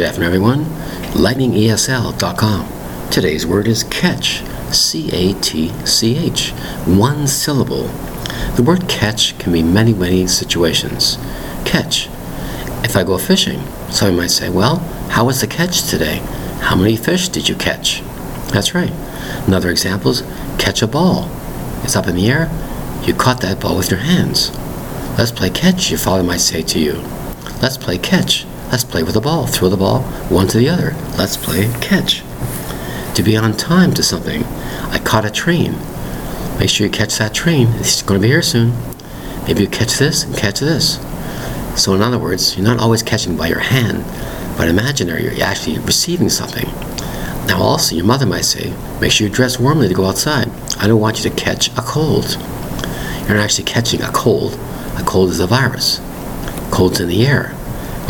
Good afternoon, everyone. LightningESL.com. Today's word is catch. C A T C H. One syllable. The word catch can mean many, many situations. Catch. If I go fishing, someone might say, Well, how was the catch today? How many fish did you catch? That's right. Another example is catch a ball. It's up in the air. You caught that ball with your hands. Let's play catch, your father might say to you. Let's play catch. Let's play with the ball. Throw the ball one to the other. Let's play catch. To be on time to something. I caught a train. Make sure you catch that train. It's going to be here soon. Maybe you catch this and catch this. So, in other words, you're not always catching by your hand, but imaginary. You're actually receiving something. Now, also, your mother might say, make sure you dress warmly to go outside. I don't want you to catch a cold. You're not actually catching a cold. A cold is a virus. Cold's in the air.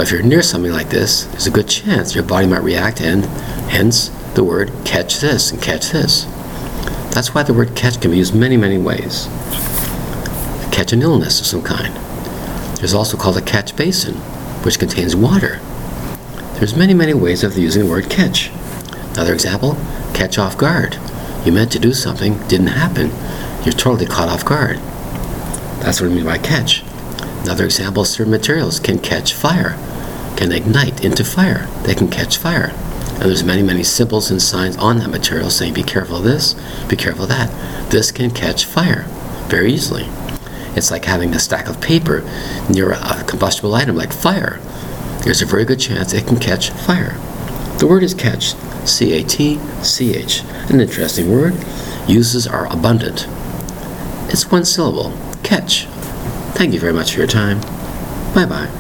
But if you're near something like this, there's a good chance your body might react, and hence the word catch this and catch this. That's why the word catch can be used many, many ways. Catch an illness of some kind. There's also called a catch basin, which contains water. There's many, many ways of using the word catch. Another example, catch off guard. You meant to do something, didn't happen. You're totally caught off guard. That's what I mean by catch. Another example, certain materials can catch fire, can ignite into fire. They can catch fire. And there's many, many symbols and signs on that material saying be careful of this, be careful of that. This can catch fire very easily. It's like having a stack of paper near a combustible item like fire. There's a very good chance it can catch fire. The word is catch, C A T C H. An interesting word. Uses are abundant. It's one syllable, catch. Thank you very much for your time. Bye bye.